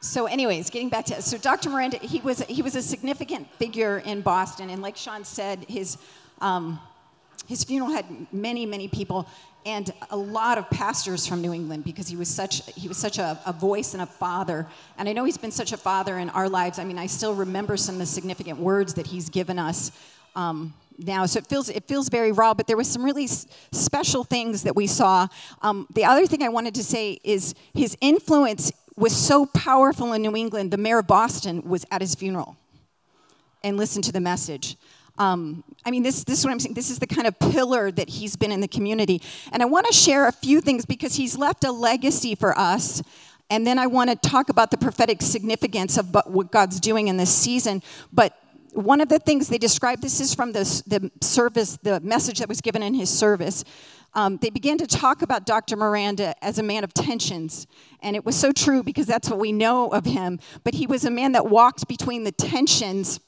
so anyways getting back to so dr miranda he was he was a significant figure in boston and like sean said his um, his funeral had many many people and a lot of pastors from new england because he was such he was such a, a voice and a father. And i know he's been such a father in our lives. I mean i still remember some of the significant words that he's given us um, now. So it feels it feels very raw but there was some really s- special things that we saw. Um, the other thing i wanted to say is his influence was so powerful in new england the mayor of boston was at his funeral and listened to the message. Um, i mean this, this is what i'm saying this is the kind of pillar that he's been in the community. And i want to share a few things because he's left a legacy for us. And then i want to talk about the prophetic significance of what god's doing in this season. But one of the things they described this is from the, the service the message that was given in his service. Um, they began to talk about dr miranda as a man of tensions. And it was so true because that's what we know of him. But he was a man that walked between the tensions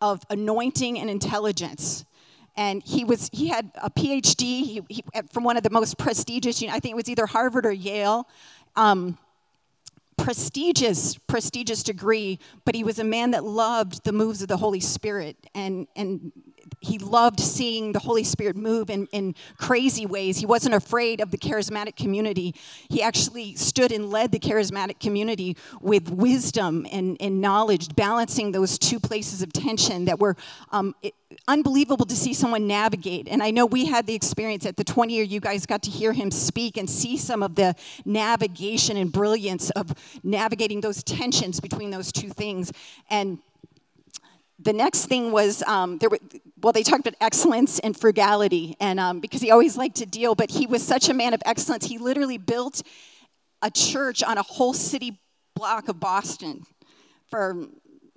of anointing and intelligence. And he was he had a phd he, he, from one of the most prestigious you know, i think it was either harvard or yale. Um, prestigious prestigious degree but he was a man that loved the moves of the holy spirit and and he loved seeing the holy spirit move in, in crazy ways he wasn't afraid of the charismatic community he actually stood and led the charismatic community with wisdom and, and knowledge balancing those two places of tension that were um, it, unbelievable to see someone navigate. And I know we had the experience at the 20 year, you guys got to hear him speak and see some of the navigation and brilliance of navigating those tensions between those two things. And the next thing was um, there were well they talked about excellence and frugality and um, because he always liked to deal but he was such a man of excellence. He literally built a church on a whole city block of boston for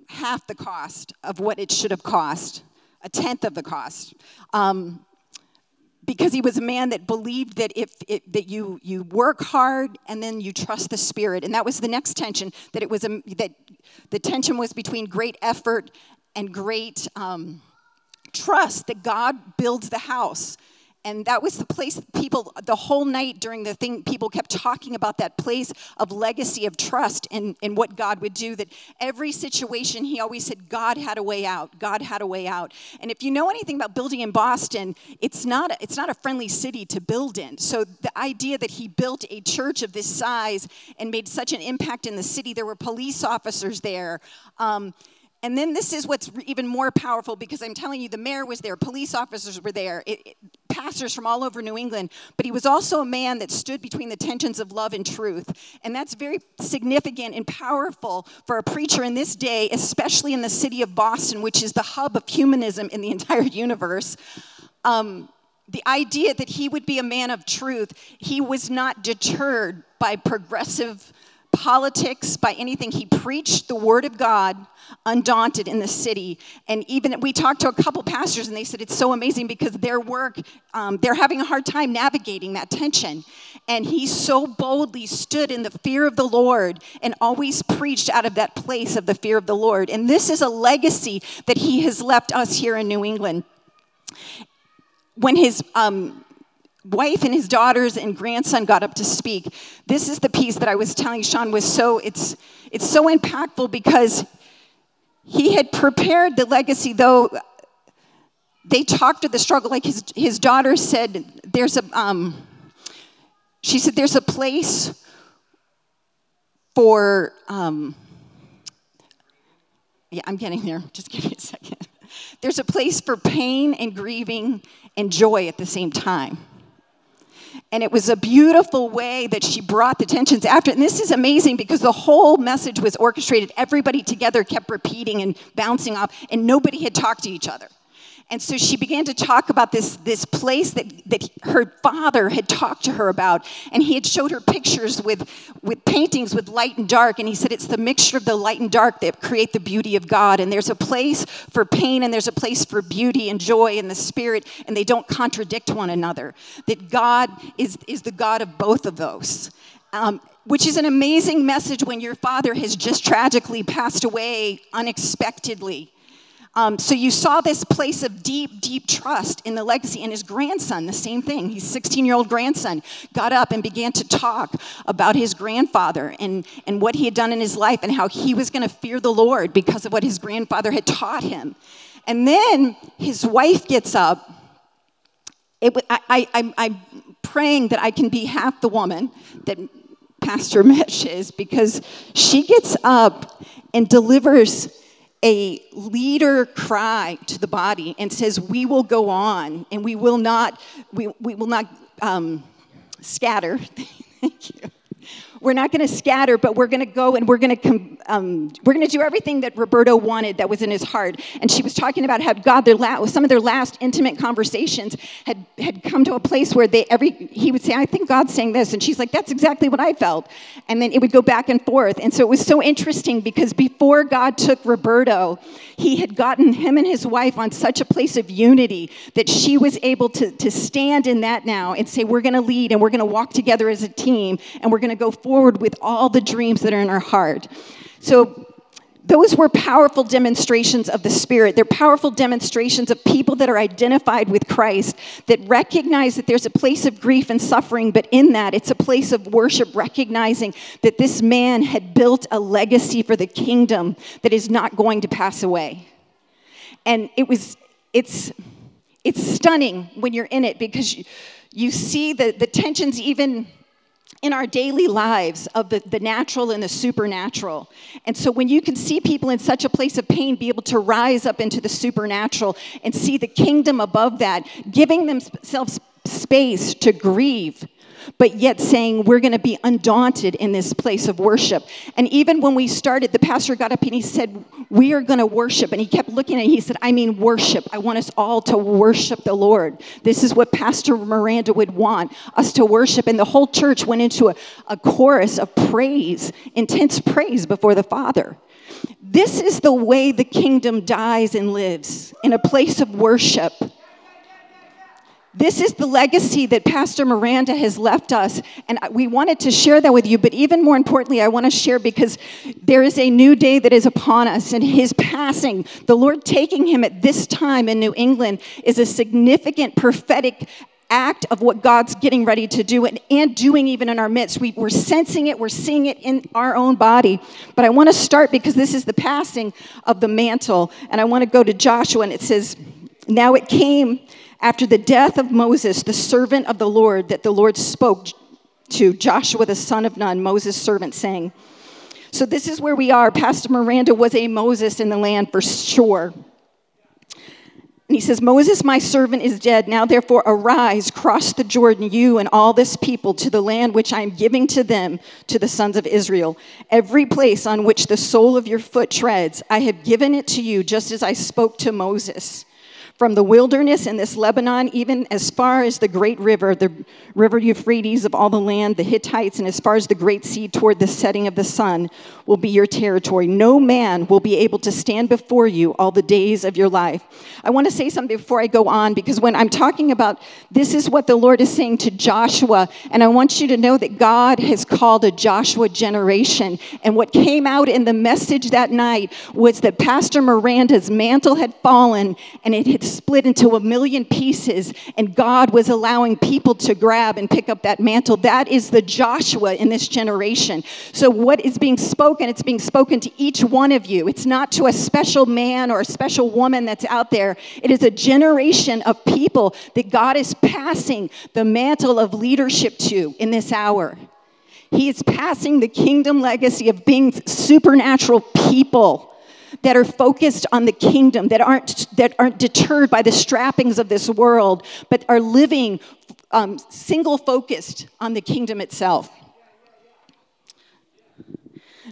half the cost of what it should have cost a tenth of the cost. Um, because he was a man that believed that if it, that you you work hard and then you trust the spirit. And that was the next tension that it was a, that the tension was between great effort and great um, trust that god builds the house. And that was the place people the whole night during the thing people kept talking about that place of legacy of trust and, and what god would do that every situation he always said god had a way out god had a way out. And if you know anything about building in boston it's not a, it's not a friendly city to build in. So the idea that he built a church of this size and made such an impact in the city there were police officers there um, and then this is what's even more powerful because I'm telling you, the mayor was there, police officers were there, it, it, pastors from all over New England. But he was also a man that stood between the tensions of love and truth. And that's very significant and powerful for a preacher in this day, especially in the city of Boston, which is the hub of humanism in the entire universe. Um, the idea that he would be a man of truth, he was not deterred by progressive politics, by anything. He preached the word of God undaunted in the city. And even we talked to a couple pastors, and they said it's so amazing because their work, um, they're having a hard time navigating that tension. And he so boldly stood in the fear of the Lord and always preached out of that place of the fear of the Lord. And this is a legacy that he has left us here in New England. When his um, wife and his daughters and grandson got up to speak. This is the piece that i was telling sean was so it's it's so impactful because he had prepared the legacy though they talked of the struggle. Like his, his daughter said there's a um, she said there's a place for um, yeah i'm getting there. Just give me a second. There's a place for pain and grieving and joy at the same time and it was a beautiful way that she brought the tensions after. And this is amazing because the whole message was orchestrated. Everybody together kept repeating and bouncing off, and nobody had talked to each other. And so she began to talk about this, this place that, that her father had talked to her about. And he had showed her pictures with, with paintings with light and dark. And he said, It's the mixture of the light and dark that create the beauty of God. And there's a place for pain and there's a place for beauty and joy and the spirit. And they don't contradict one another. That God is, is the God of both of those. Um, which is an amazing message when your father has just tragically passed away unexpectedly Um, so you saw this place of deep, deep trust in the legacy. And his grandson, the same thing. His 16 year old grandson got up and began to talk about his grandfather and, and what he had done in his life and how he was going to fear the Lord because of what his grandfather had taught him. And then his wife gets up. It, I, I, I'm, I'm praying that I can be half the woman that Pastor Mitch is because she gets up and delivers a leader cry to the body and says, We will go on and we will not, we, we will not um, scatter. Thank you we're not going to scatter, but we're going to go and we're going to um, we're going to do everything that Roberto wanted that was in his heart. And she was talking about how God, their some of their last intimate conversations had had come to a place where they every he would say, "I think God's saying this," and she's like, "That's exactly what I felt." And then it would go back and forth. And so it was so interesting because before God took Roberto, he had gotten him and his wife on such a place of unity that she was able to, to stand in that now and say, We're going to lead and we're going to walk together as a team and we're going to go forward forward with all the dreams that are in our heart. So, those were powerful demonstrations of the Spirit. They're powerful demonstrations of people that are identified with Christ, that recognize that there's a place of grief and suffering, but in that, it's a place of worship, recognizing that this man had built a legacy for the kingdom that is not going to pass away. And it was, it's, it's stunning when you're in it because you, you see the, the tensions even in our daily lives of the, the natural and the supernatural. And so when you can see people in such a place of pain be able to rise up into the supernatural and see the kingdom above that, giving themselves space to grieve but yet saying we're going to be undaunted in this place of worship. And even when we started, the pastor got up and he said, We are going to worship. And he kept looking at it. He said, I mean, worship. I want us all to worship the Lord. This is what Pastor Miranda would want us to worship. And the whole church went into a, a chorus of praise, intense praise before the Father. This is the way the kingdom dies and lives in a place of worship this is the legacy that Pastor Miranda has left us. And we wanted to share that with you. But even more importantly, I want to share because there is a new day that is upon us. And his passing, the Lord taking him at this time in New England, is a significant prophetic act of what God's getting ready to do and, and doing even in our midst. We, we're sensing it, we're seeing it in our own body. But I want to start because this is the passing of the mantle. And I want to go to Joshua, and it says, Now it came after the death of Moses, the servant of the Lord, that the Lord spoke to Joshua the son of Nun, Moses' servant, saying, So this is where we are. Pastor Miranda was a Moses in the land for sure. And he says, Moses, my servant, is dead. Now, therefore, arise, cross the Jordan, you and all this people, to the land which I am giving to them, to the sons of Israel. Every place on which the sole of your foot treads, I have given it to you, just as I spoke to Moses. From the wilderness in this Lebanon, even as far as the great river, the river Euphrates of all the land, the Hittites, and as far as the great sea toward the setting of the sun, will be your territory. No man will be able to stand before you all the days of your life. I want to say something before I go on, because when I'm talking about this is what the Lord is saying to Joshua, and I want you to know that God has called a Joshua generation. And what came out in the message that night was that Pastor Miranda's mantle had fallen and it had split into a million pieces, and God was allowing people to grab and pick up that mantle. That is the Joshua in this generation. So, what is being spoken? It's being spoken to each one of you. It's not to a special man or a special woman that's out there, it is a generation of people that God is passing the mantle of leadership to in this hour. He is passing the kingdom legacy of being supernatural people that are focused on the kingdom, that aren't, that aren't deterred by the strappings of this world, but are living um, single focused on the kingdom itself.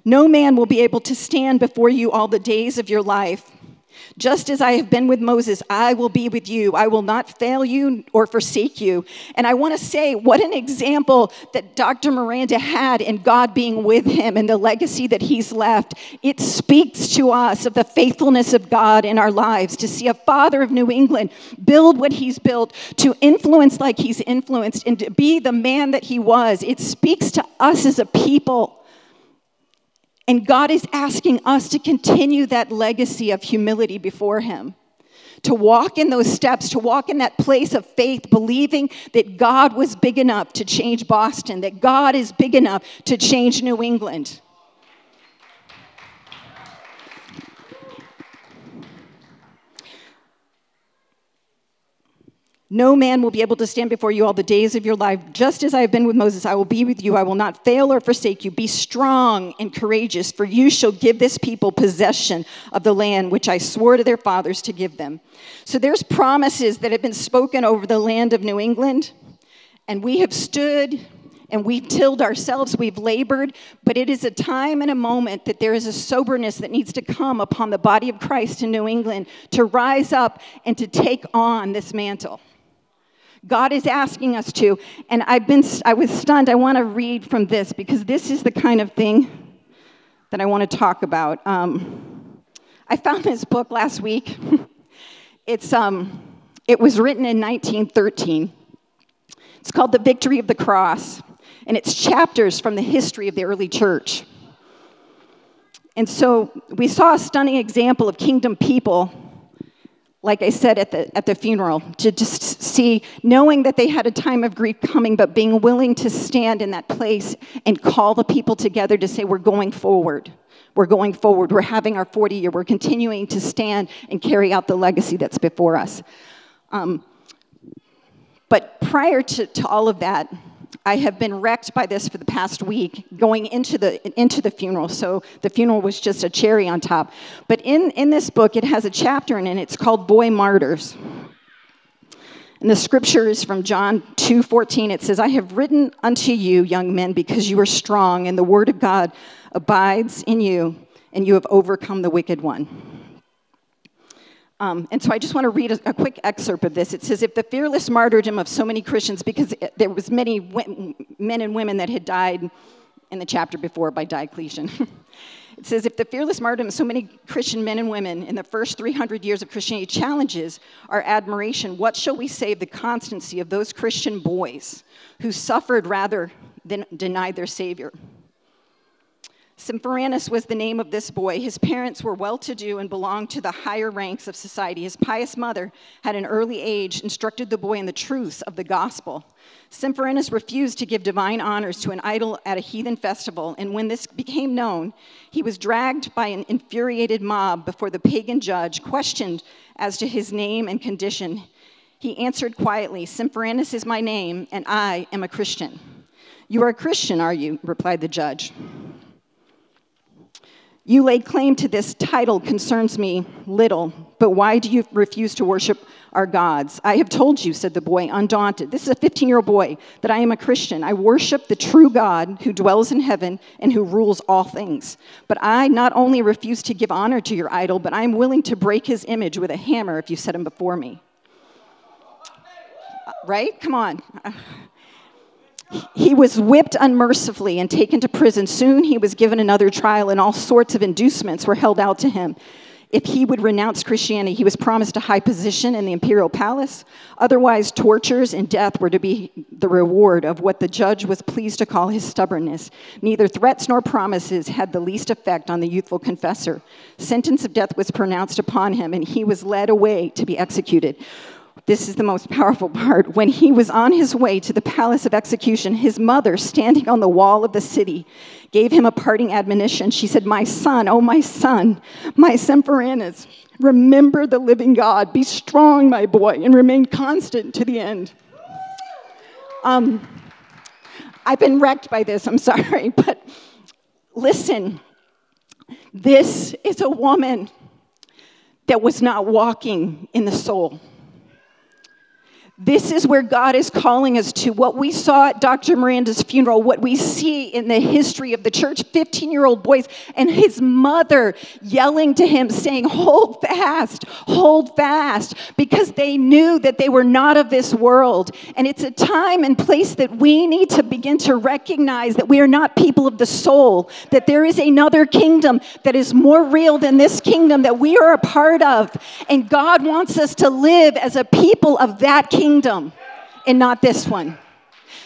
No man will be able to stand before you all the days of your life. Just as I have been with Moses, I will be with you. I will not fail you or forsake you. And I want to say, what an example that Dr. Miranda had in God being with him and the legacy that he's left. It speaks to us of the faithfulness of God in our lives to see a father of New England build what he's built, to influence like he's influenced, and to be the man that he was. It speaks to us as a people And God is asking us to continue that legacy of humility before Him, to walk in those steps, to walk in that place of faith, believing that God was big enough to change Boston, that God is big enough to change New England. No man will be able to stand before you all the days of your life. Just as I have been with Moses, I will be with you. I will not fail or forsake you. Be strong and courageous, for you shall give this people possession of the land which I swore to their fathers to give them. So there's promises that have been spoken over the land of New England, and we have stood and we've tilled ourselves, we've labored, but it is a time and a moment that there is a soberness that needs to come upon the body of Christ in New England to rise up and to take on this mantle. God is asking us to. And I've been, I was stunned. I want to read from this because this is the kind of thing that I want to talk about. Um, I found this book last week. it's, um, it was written in 1913. It's called The Victory of the Cross, and it's chapters from the history of the early church. And so we saw a stunning example of kingdom people like I said at the, at the funeral, to just see, knowing that they had a time of grief coming, but being willing to stand in that place and call the people together to say, We're going forward. We're going forward. We're having our 40 year. We're continuing to stand and carry out the legacy that's before us. Um, but prior to, to all of that, I have been wrecked by this for the past week going into the, into the funeral. So the funeral was just a cherry on top. But in, in this book, it has a chapter in it. It's called Boy Martyrs. And the scripture is from John 2:14. It says, "I have written unto you, young men, because you are strong, and the word of God abides in you, and you have overcome the wicked one." Um, and so I just want to read a, a, quick excerpt of this. It says, "If the fearless martyrdom of so many Christians, because it, there was many w- men and women that had died in the chapter before by Diocletian." it says, "If the fearless martyrdom of so many Christian men and women in the first 300 years of Christianity challenges our admiration, what shall we say of the constancy of those Christian boys who suffered rather than denied their Savior?" Symphorus was the name of this boy. His parents were well to do and belonged to the higher ranks of society. His pious mother had, an early age, instructed the boy in the truths of the gospel. Symphorus refused to give divine honors to an idol at a heathen festival, and when this became known, he was dragged by an infuriated mob before the pagan judge, questioned as to his name and condition. He answered quietly, Symphorus is my name, and I am a Christian. You are a Christian, are you? replied the judge. You lay claim to this title concerns me little, but why do you refuse to worship our gods? I have told you, said the boy, undaunted. This is a 15 year old boy, that I am a Christian. I worship the true God who dwells in heaven and who rules all things. But I not only refuse to give honor to your idol, but I am willing to break his image with a hammer if you set him before me. Uh, right? Come on. He was whipped unmercifully and taken to prison. Soon he was given another trial, and all sorts of inducements were held out to him. If he would renounce Christianity, he was promised a high position in the imperial palace. Otherwise, tortures and death were to be the reward of what the judge was pleased to call his stubbornness. Neither threats nor promises had the least effect on the youthful confessor. Sentence of death was pronounced upon him, and he was led away to be executed. This is the most powerful part. When he was on his way to the palace of execution, his mother, standing on the wall of the city, gave him a parting admonition. She said, My son, oh, my son, my Semperanus, remember the living God. Be strong, my boy, and remain constant to the end. Um, I've been wrecked by this, I'm sorry, but listen, this is a woman that was not walking in the soul. This is where God is calling us to. What we saw at Dr. Miranda's funeral, what we see in the history of the church 15 year old boys and his mother yelling to him, saying, Hold fast, hold fast, because they knew that they were not of this world. And it's a time and place that we need to begin to recognize that we are not people of the soul, that there is another kingdom that is more real than this kingdom that we are a part of. And God wants us to live as a people of that kingdom kingdom and not this one.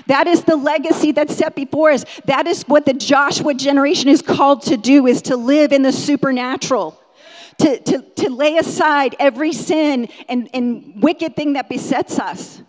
That is the legacy that's set before us. That is what the Joshua generation is called to do is to live in the supernatural. To, to, to lay aside every sin and, and wicked thing that besets us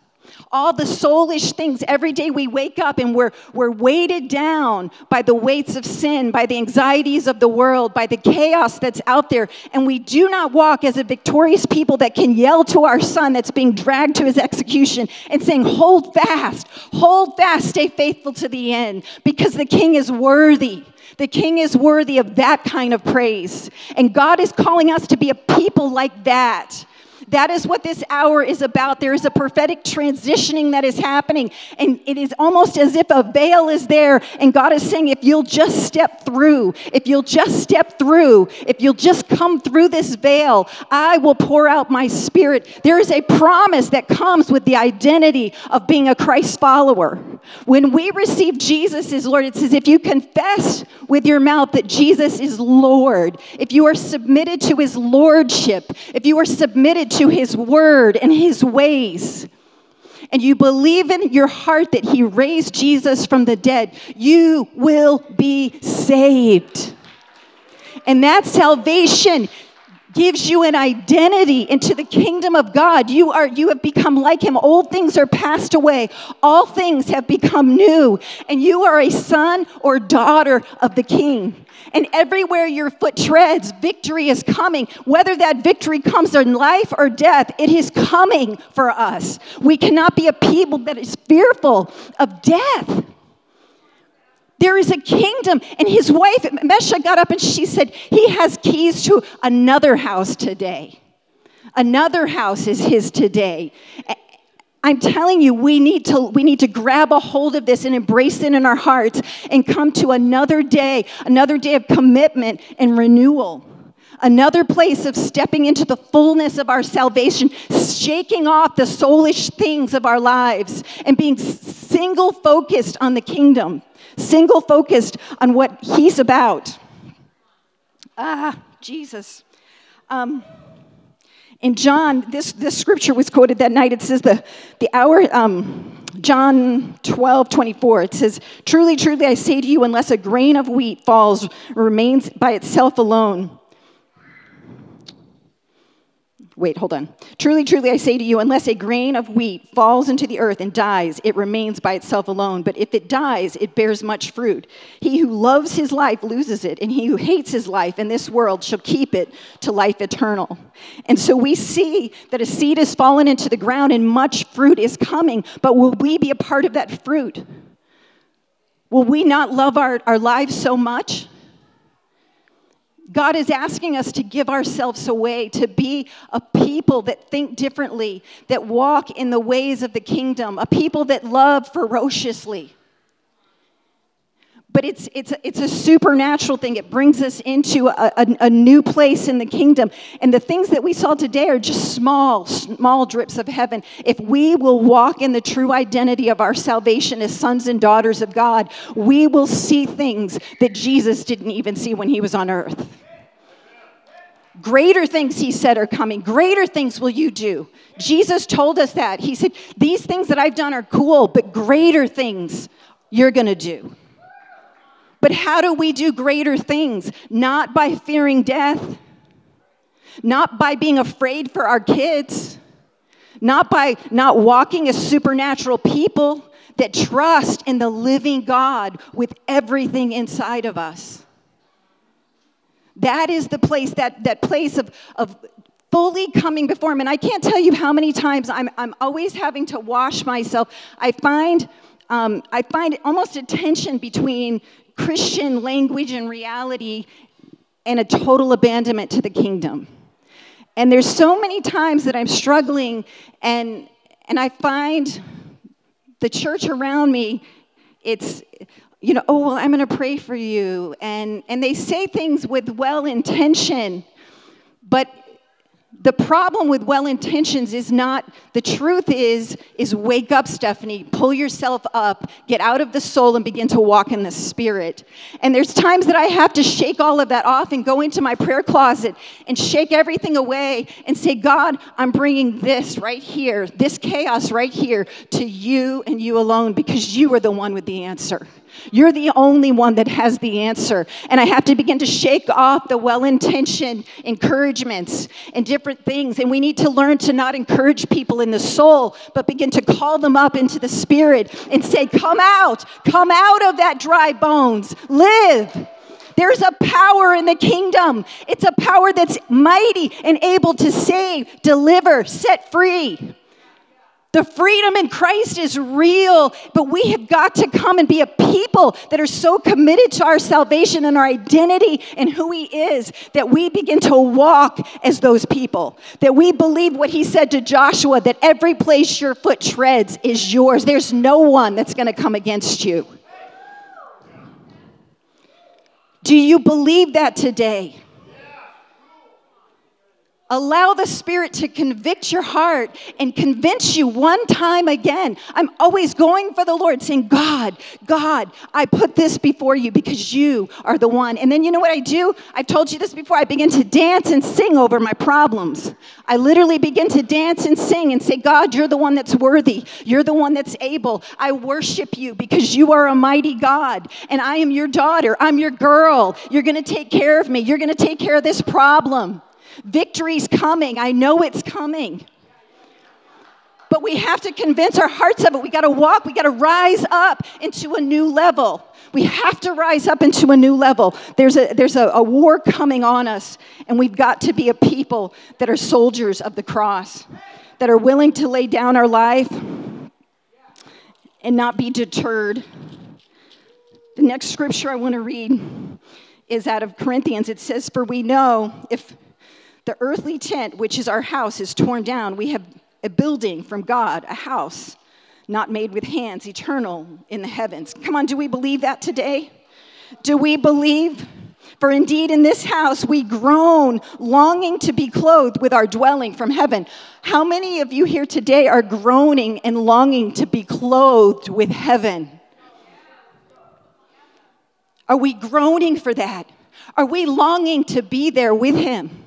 all the soulish things. Every day we wake up and we're, we're weighted down by the weights of sin, by the anxieties of the world, by the chaos that's out there. And we do not walk as a victorious people that can yell to our son that's being dragged to his execution and saying, Hold fast, hold fast, stay faithful to the end, because the king is worthy. The king is worthy of that kind of praise. And God is calling us to be a people like that that is what this hour is about. There is a prophetic transitioning that is happening, and it is almost as if a veil is there, and God is saying, if you'll just step through, if you'll just step through, if you'll just come through this veil, I will pour out my spirit. There is a promise that comes with the identity of being a Christ follower. When we receive Jesus as Lord, it says, if you confess with your mouth that Jesus is Lord, if you are submitted to his lordship, if you are submitted to his word and his ways, and you believe in your heart that he raised Jesus from the dead, you will be saved. And that salvation gives you an identity into the kingdom of God. You are you have become like him. Old things are passed away. All things have become new, and you are a son or daughter of the king. And everywhere your foot treads, victory is coming. Whether that victory comes in life or death, it is coming for us. We cannot be a people that is fearful of death. There is a kingdom. And his wife, Mesha, got up and she said, He has keys to another house today. Another house is his today. I'm telling you, we need to we need to grab a hold of this and embrace it in our hearts and come to another day, another day of commitment and renewal. Another place of stepping into the fullness of our salvation, shaking off the soulish things of our lives, and being single focused on the kingdom, single focused on what He's about. Ah, Jesus. Um, in John, this, this scripture was quoted that night. It says, the, the hour, um, John 12, 24, it says, Truly, truly, I say to you, unless a grain of wheat falls, remains by itself alone, Wait, hold on. Truly, truly, I say to you, unless a grain of wheat falls into the earth and dies, it remains by itself alone. But if it dies, it bears much fruit. He who loves his life loses it, and he who hates his life in this world shall keep it to life eternal. And so we see that a seed has fallen into the ground and much fruit is coming. But will we be a part of that fruit? Will we not love our, our lives so much? God is asking us to give ourselves away, to be a people that think differently, that walk in the ways of the kingdom, a people that love ferociously. But it's, it's, it's a supernatural thing. It brings us into a, a, a new place in the kingdom. And the things that we saw today are just small, small drips of heaven. If we will walk in the true identity of our salvation as sons and daughters of God, we will see things that Jesus didn't even see when he was on earth. Greater things, he said, are coming. Greater things will you do. Jesus told us that. He said, These things that I've done are cool, but greater things you're going to do. But how do we do greater things? Not by fearing death, not by being afraid for our kids, not by not walking as supernatural people that trust in the living God with everything inside of us. That is the place, that, that place of, of fully coming before Him. And I can't tell you how many times I'm, I'm always having to wash myself. I find, um, I find almost a tension between Christian language and reality and a total abandonment to the kingdom. And there's so many times that I'm struggling, and, and I find the church around me, it's you know, oh, well, I'm going to pray for you. And, and they say things with well intention, but the problem with well intentions is not the truth is is wake up stephanie pull yourself up get out of the soul and begin to walk in the spirit. And there's times that i have to shake all of that off and go into my prayer closet and shake everything away and say god i'm bringing this right here this chaos right here to you and you alone because you are the one with the answer you're the only one that has the answer. And I have to begin to shake off the well intentioned encouragements and different things. And we need to learn to not encourage people in the soul, but begin to call them up into the spirit and say, Come out, come out of that dry bones, live. There's a power in the kingdom. It's a power that's mighty and able to save, deliver, set free. The freedom in Christ is real, but we have got to come and be a people that are so committed to our salvation and our identity and who He is that we begin to walk as those people. That we believe what He said to Joshua that every place your foot treads is yours. There's no one that's going to come against you. Do you believe that today? Allow the Spirit to convict your heart and convince you one time again. I'm always going for the Lord, saying, God, God, I put this before you because you are the one. And then you know what I do? I've told you this before. I begin to dance and sing over my problems. I literally begin to dance and sing and say, God, you're the one that's worthy. You're the one that's able. I worship you because you are a mighty God. And I am your daughter. I'm your girl. You're going to take care of me. You're going to take care of this problem. Victory's coming. I know it's coming. But we have to convince our hearts of it. We got to walk, we got to rise up into a new level. We have to rise up into a new level. There's, a, there's a, a war coming on us, and we've got to be a people that are soldiers of the cross, that are willing to lay down our life and not be deterred. The next scripture I want to read is out of Corinthians. It says, For we know if the earthly tent, which is our house, is torn down. We have a building from God, a house not made with hands, eternal in the heavens. Come on, do we believe that today? Do we believe? For indeed, in this house we groan, longing to be clothed with our dwelling from heaven. How many of you here today are groaning and longing to be clothed with heaven? Are we groaning for that? Are we longing to be there with Him?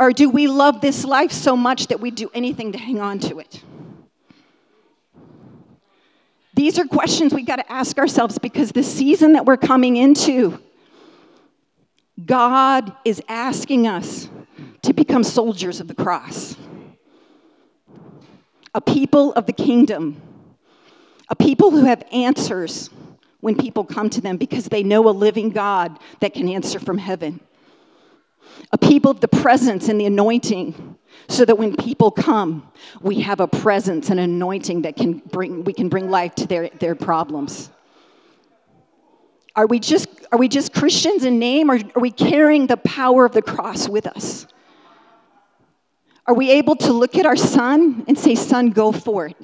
Or do we love this life so much that we'd do anything to hang on to it? These are questions we got to ask ourselves because the season that we're coming into, God is asking us to become soldiers of the cross, a people of the kingdom, a people who have answers when people come to them because they know a living God that can answer from heaven a people of the presence and the anointing so that when people come we have a presence and anointing that can bring we can bring life to their, their problems. Are we just are we just christians in name or are we carrying the power of the cross with us? Are we able to look at our son and say son go for it.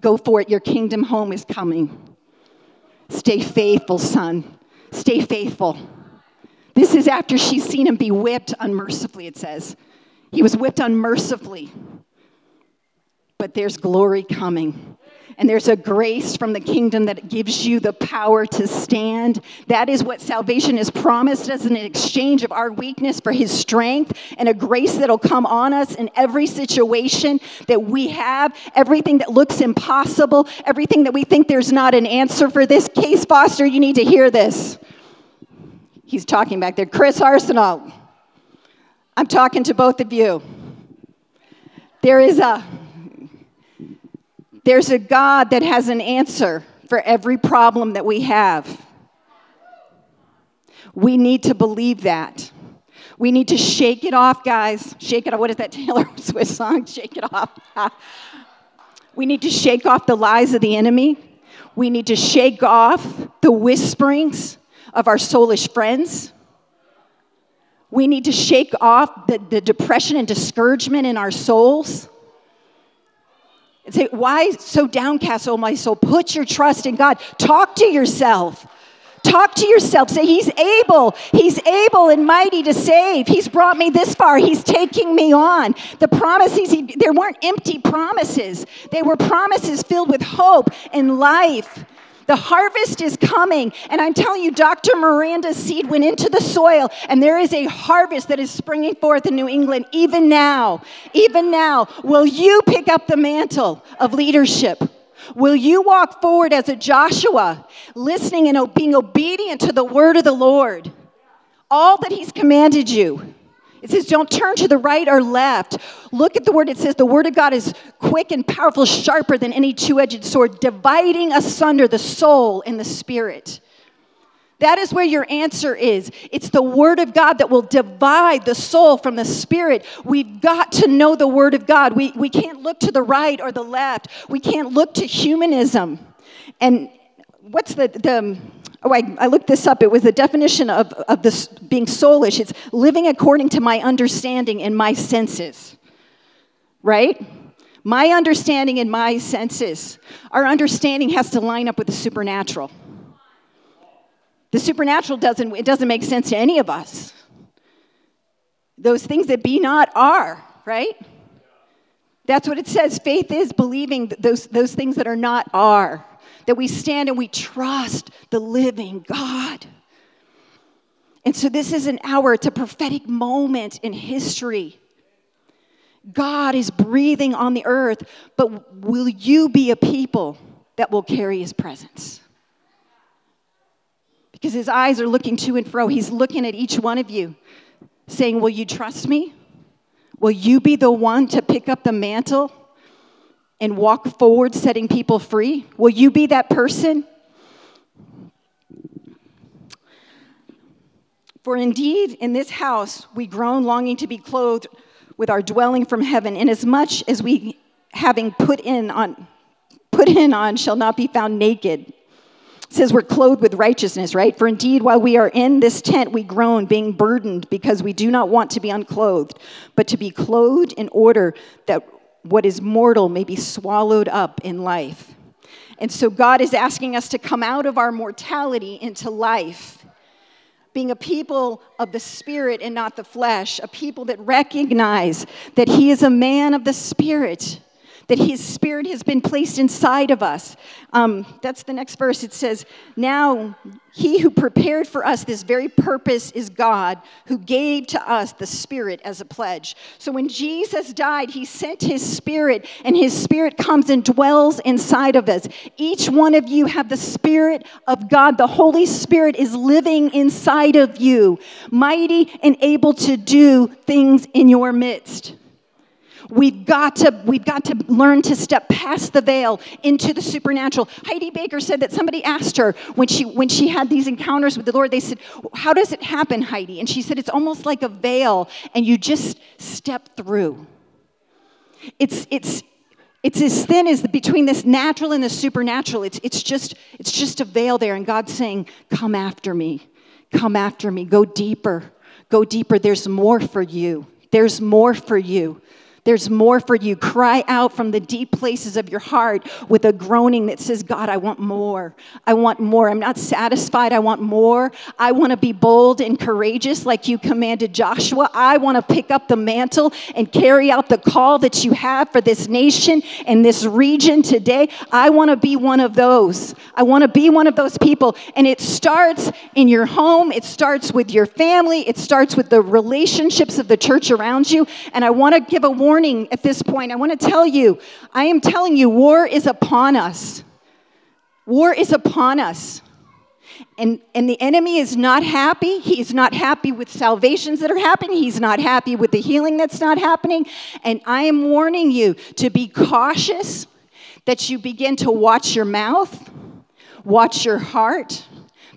Go for it. Your kingdom home is coming. Stay faithful son. Stay faithful this is after she's seen him be whipped unmercifully, it says. He was whipped unmercifully. But there's glory coming. And there's a grace from the kingdom that gives you the power to stand. That is what salvation is promised as an exchange of our weakness for his strength and a grace that'll come on us in every situation that we have, everything that looks impossible, everything that we think there's not an answer for this. Case Foster, you need to hear this. He's talking back there. Chris Arsenal, I'm talking to both of you. There is a there's a God that has an answer for every problem that we have. We need to believe that. We need to shake it off, guys. Shake it off. What is that Taylor Swift song? Shake it off. we need to shake off the lies of the enemy. We need to shake off the whisperings of our soulish friends. We need to shake off the, the depression and discouragement in our souls. And say, Why so downcast, oh my soul? Put your trust in God. Talk to yourself. Talk to yourself. Say, He's able. He's able and mighty to save. He's brought me this far. He's taking me on. The promises, he, there weren't empty promises, they were promises filled with hope and life. The harvest is coming. And I'm telling you, Dr. Miranda's seed went into the soil, and there is a harvest that is springing forth in New England, even now. Even now. Will you pick up the mantle of leadership? Will you walk forward as a Joshua, listening and being obedient to the word of the Lord? All that he's commanded you. It says, don't turn to the right or left. Look at the word. It says, the word of God is quick and powerful, sharper than any two edged sword, dividing asunder the soul and the spirit. That is where your answer is. It's the Word of God that will divide the soul from the spirit. We've got to know the Word of God. We, we can't look to the right or the left, we can't look to humanism. And what's the, the oh, I, I looked this up. It was the definition of, of this being soulish. It's living according to my understanding and my senses, right? My understanding and my senses. Our understanding has to line up with the supernatural. The supernatural doesn't, it doesn't make sense to any of us. Those things that be not are, right? That's what it says. Faith is believing those, those things that are not are. That we stand and we trust the living God. And so this is an hour, it's a prophetic moment in history. God is breathing on the earth, but will you be a people that will carry his presence? because his eyes are looking to and fro. He's looking at each one of you, saying, Will you trust me? Will you be the one to pick up the mantle and walk forward, setting people free? Will you be that person? For indeed, in this house we groan, longing to be clothed with our dwelling from heaven, inasmuch as we, having put in on, put in on, shall not be found naked says we're clothed with righteousness, right? For indeed, while we are in this tent, we groan, being burdened, because we do not want to be unclothed, but to be clothed in order that what is mortal may be swallowed up in life. And so God is asking us to come out of our mortality into life, being a people of the spirit and not the flesh, a people that recognize that He is a man of the spirit that his spirit has been placed inside of us. Um, that's the next verse. It says, Now he who prepared for us this very purpose is God, who gave to us the spirit as a pledge. So when Jesus died, he sent his spirit, and his spirit comes and dwells inside of us. Each one of you have the spirit of God. The Holy Spirit is living inside of you, mighty and able to do things in your midst. We've got to we've got to learn to step past the veil into the supernatural. Heidi Baker said that somebody asked her when she when she had these encounters with the Lord, they said, "How does it happen, Heidi?" And she said, "It's almost like a veil and you just step through." It's it's it's as thin as the, between this natural and the supernatural. It's, it's, just, it's just a veil there, and God's saying, Come after me. Come after me. Go deeper. Go deeper. There's more for you. There's more for you. There's more for you. Cry out from the deep places of your heart with a groaning that says, God, I want more. I want more. I'm not satisfied. I want more. I want to be bold and courageous like you commanded Joshua. I want to pick up the mantle and carry out the call that you have for this nation and this region today. I want to be one of those. I want to be one of those people. And it starts in your home, it starts with your family, it starts with the relationships of the church around you. And I want to give a warning warning at this point. I want to tell you, I am telling you, war is upon us. War is upon us. And, and the enemy is not happy. He is not happy with salvations that are happening. He's not happy with the healing that's not happening. And I am warning you to be cautious, that you begin to watch your mouth, watch your heart,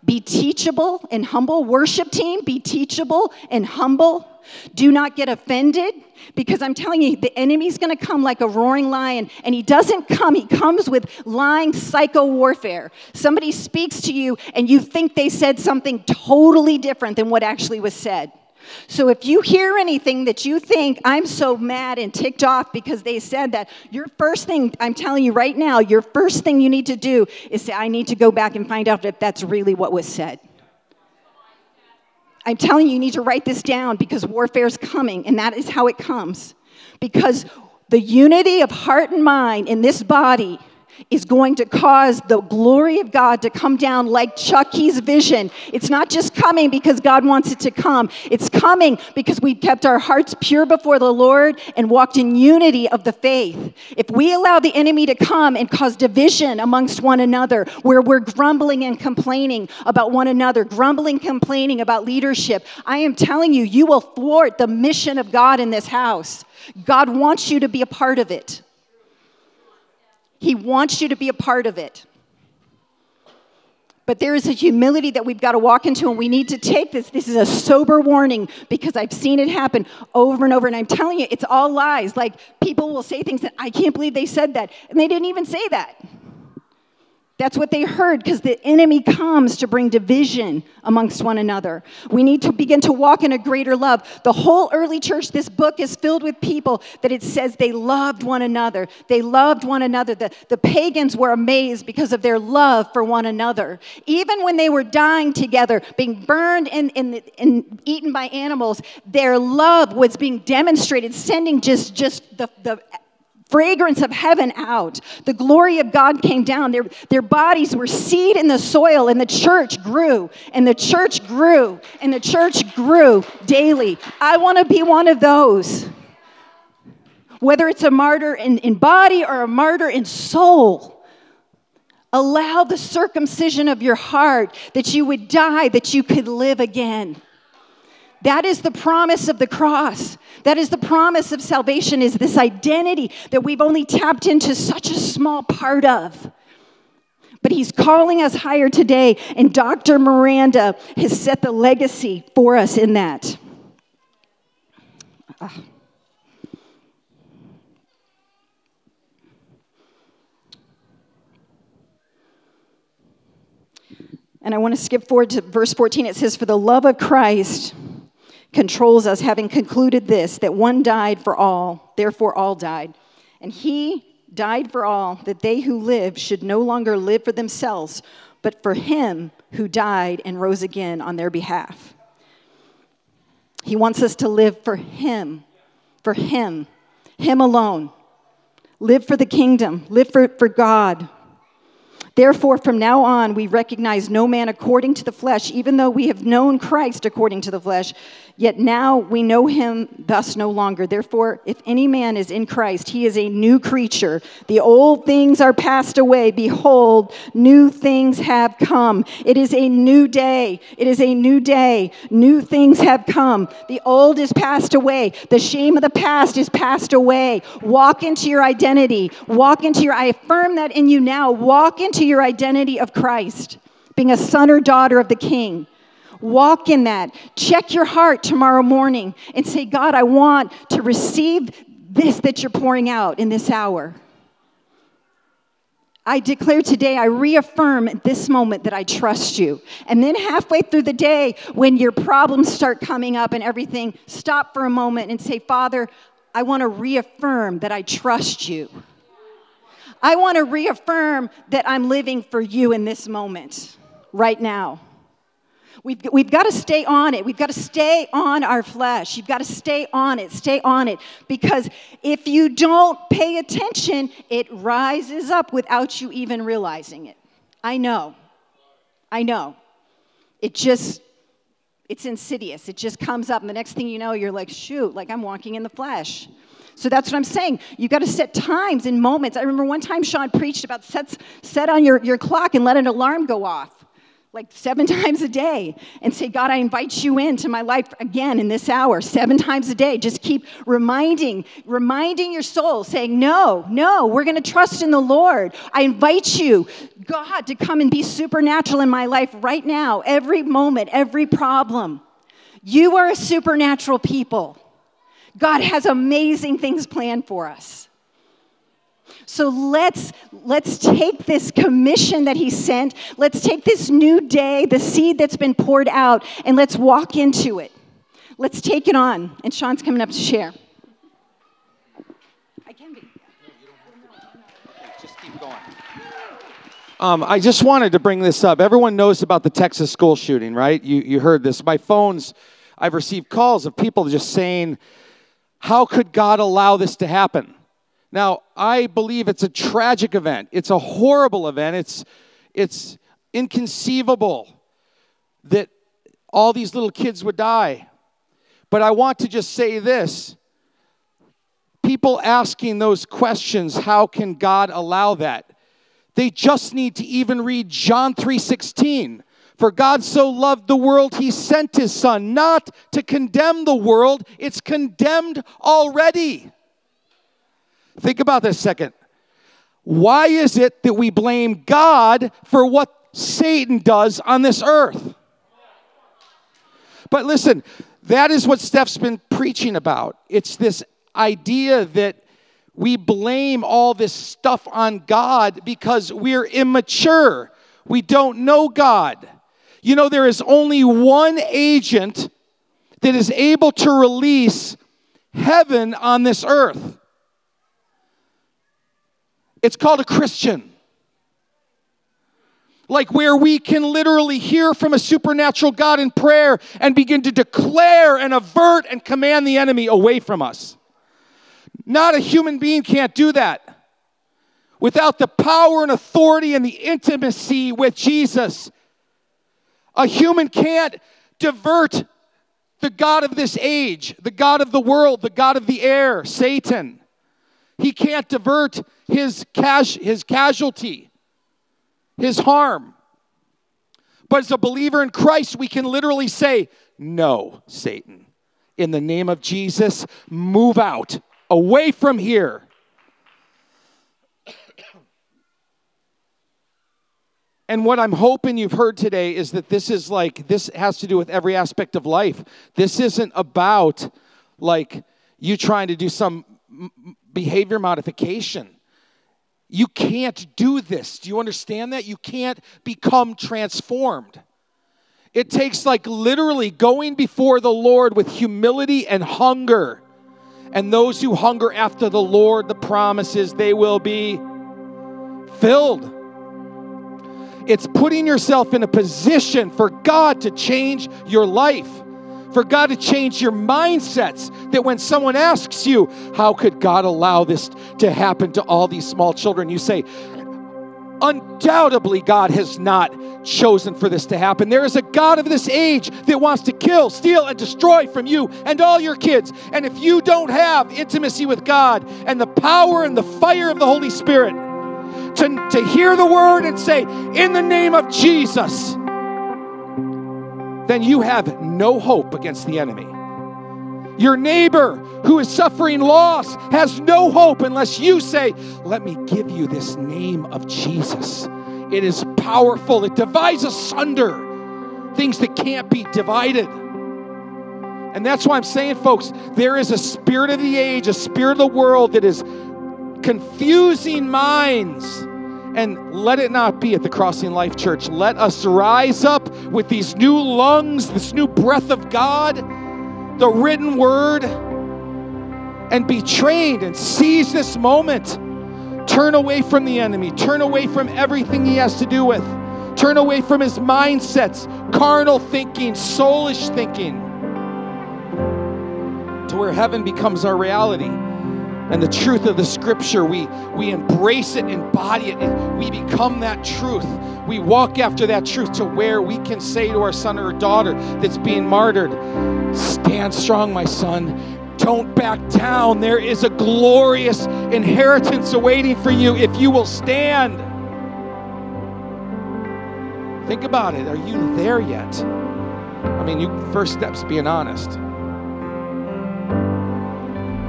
be teachable and humble. Worship team, be teachable and humble. Do not get offended because I'm telling you, the enemy's going to come like a roaring lion. And he doesn't come, he comes with lying psycho warfare. Somebody speaks to you and you think they said something totally different than what actually was said. So if you hear anything that you think, I'm so mad and ticked off because they said that, your first thing, I'm telling you right now, your first thing you need to do is say, I need to go back and find out if that's really what was said. I'm telling you, you need to write this down because warfare is coming, and that is how it comes. Because the unity of heart and mind in this body is going to cause the glory of God to come down like Chucky's vision. It's not just coming because God wants it to come, it's coming because we've kept our hearts pure before the Lord and walked in unity of the faith. If we allow the enemy to come and cause division amongst one another, where we're grumbling and complaining about one another, grumbling, complaining about leadership, I am telling you, you will thwart the mission of God in this house. God wants you to be a part of it. Wants you to be a part of it. But there is a humility that we've got to walk into, and we need to take this. This is a sober warning because I've seen it happen over and over. And I'm telling you, it's all lies. Like people will say things that I can't believe they said that, and they didn't even say that. That's what they heard because the enemy comes to bring division amongst one another. We need to begin to walk in a greater love. The whole early church, this book is filled with people that it says they loved one another. They loved one another. The, the pagans were amazed because of their love for one another. Even when they were dying together, being burned and, and, eaten by animals, their love was being demonstrated, sending just, just the, the fragrance of heaven out. The glory of God came down. Their, their bodies were seed in the soil, and the church grew, and the church grew, and the church grew daily. I want to be one of those. Whether it's a martyr in, in body or a martyr in soul. Allow the circumcision of your heart that you would die, that you could live again. That is the promise of the cross. That is the promise of salvation is this identity that we've only tapped into such a small part of. But he's calling us higher today, and Dr. Miranda has set the legacy for us in that. Ah. And I want to skip forward to verse 14. It says, For the love of Christ controls us, having concluded this that one died for all, therefore all died. And he died for all, that they who live should no longer live for themselves, but for him who died and rose again on their behalf. He wants us to live for him, for him, him alone. Live for the kingdom, live for, for God. Therefore, from now on, we recognize no man according to the flesh, even though we have known Christ according to the flesh. Yet now we know him thus no longer. Therefore, if any man is in Christ, he is a new creature. The old things are passed away. Behold, new things have come. It is a new day. It is a new day. New things have come. The old is passed away. The shame of the past is passed away. Walk into your identity. Walk into your, I affirm that in you now. Walk into your identity of Christ, being a son or daughter of the King. Walk in that. Check your heart tomorrow morning and say, God, I want to receive this that you're pouring out in this hour. I declare today, I reaffirm at this moment that I trust you. And then halfway through the day, when your problems start coming up and everything, stop for a moment and say, Father, I want to reaffirm that I trust you. I want to reaffirm that I'm living for you in this moment, right now. We've, we've got to stay on it. We've got to stay on our flesh. You've got to stay on it, stay on it. Because if you don't pay attention, it rises up without you even realizing it. I know. I know. It just, it's insidious. It just comes up, and the next thing you know, you're like, shoot, like I'm walking in the flesh. So that's what I'm saying. You've got to set times and moments. I remember one time Sean preached about sets, set on your, your clock and let an alarm go off like seven times a day and say, God, I invite you into my life again in this hour, seven times a day. Just keep reminding, reminding your soul, saying, No, no, we're going to trust in the Lord. I invite you, God, to come and be supernatural in my life right now, every moment, every problem. You are a supernatural people. God has amazing things planned for us. So let's let's take this commission that he sent. Let's take this new day, the seed that's been poured out, and let's walk into it. let's take it on. And Sean's coming up to share. I can be. Just keep going. Um, I just wanted to bring this up. Everyone knows about the Texas school shooting, right? You, you heard this. My phones, I've received calls of people just saying, How could God allow this to happen? Now, I believe it's a tragic event. It's a horrible event. It's, it's inconceivable that all these little kids would die. But I want to just say this people asking those questions, how can God allow that? They just need to even read John 3:16. For God so loved the world, he sent his son, not to condemn the world, it's condemned already. Think about this second. Why is it that we blame God for what Satan does on this earth? But listen, that is what Steph's been preaching about. It's this idea that we blame all this stuff on God because we're immature. We don't know God. You know, there is only one agent that is able to release heaven on this earth. It's called a Christian. Like where we can literally hear from a supernatural God in prayer and begin to declare and avert and command the enemy away from us. Not a human being can't do that. Without the power and authority and the intimacy with Jesus, a human can't divert the God of this age, the God of the world, the God of the air, Satan. He can't divert his, cash his casualty, his harm. But as a believer in Christ, we can literally say, No, Satan. In the name of Jesus, move out, away from here. And what I'm hoping you've heard today is that this is like, this has to do with every aspect of life. This isn't about like you trying to do some behavior modification. You can't do this. Do you understand that? You can't become transformed. It takes like literally going before the Lord with humility and hunger. And those who hunger after the Lord, the promises, they will be filled. It's putting yourself in a position for God to change your life for God to change your mindsets. That when someone asks you, How could God allow this to happen to all these small children? You say, Undoubtedly, God has not chosen for this to happen. There is a God of this age that wants to kill, steal, and destroy from you and all your kids. And if you don't have intimacy with God and the power and the fire of the Holy Spirit to, to hear the word and say, In the name of Jesus, then you have no hope against the enemy. Your neighbor who is suffering loss has no hope unless you say, Let me give you this name of Jesus. It is powerful, it divides asunder things that can't be divided. And that's why I'm saying, folks, there is a spirit of the age, a spirit of the world that is confusing minds and let it not be at the Crossing Life Church. Let us rise up with these new lungs, this new breath of God, the written word, and be trained and seize this moment. Turn away from the enemy, turn away from everything he has to do with, turn away from his mindsets, carnal thinking, soulish thinking, to where heaven becomes our reality and the truth of the scripture. We, we embrace it, embody it, we become that truth. We walk after that truth to where we can say to our son or daughter that's being martyred, Stand strong, my son. Don't back down. There is a glorious inheritance awaiting for you if you will stand. Think about it. Are you there yet? I mean, you first steps being honest.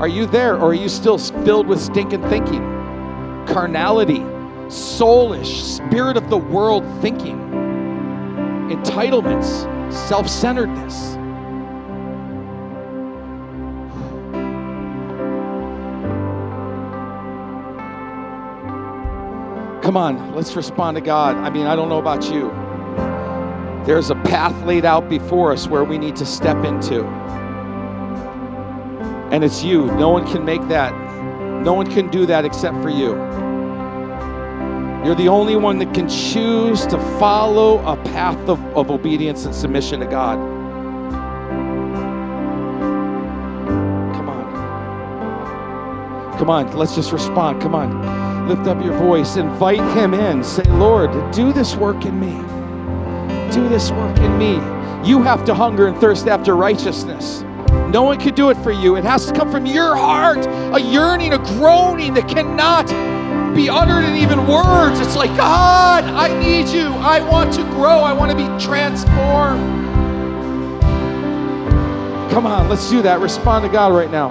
Are you there or are you still filled with stinking thinking, carnality, soulish, spirit of the world thinking, entitlements, self centeredness? Come on, let's respond to God. I mean, I don't know about you. There's a path laid out before us where we need to step into. And it's you. No one can make that. No one can do that except for you. You're the only one that can choose to follow a path of, of obedience and submission to God. Come on. Come on, let's just respond. Come on. Lift up your voice. Invite Him in. Say, Lord, do this work in me. Do this work in me. You have to hunger and thirst after righteousness. No one can do it for you. It has to come from your heart, a yearning, a groaning that cannot be uttered in even words. It's like, God, I need you. I want to grow. I want to be transformed. Come on, let's do that. Respond to God right now.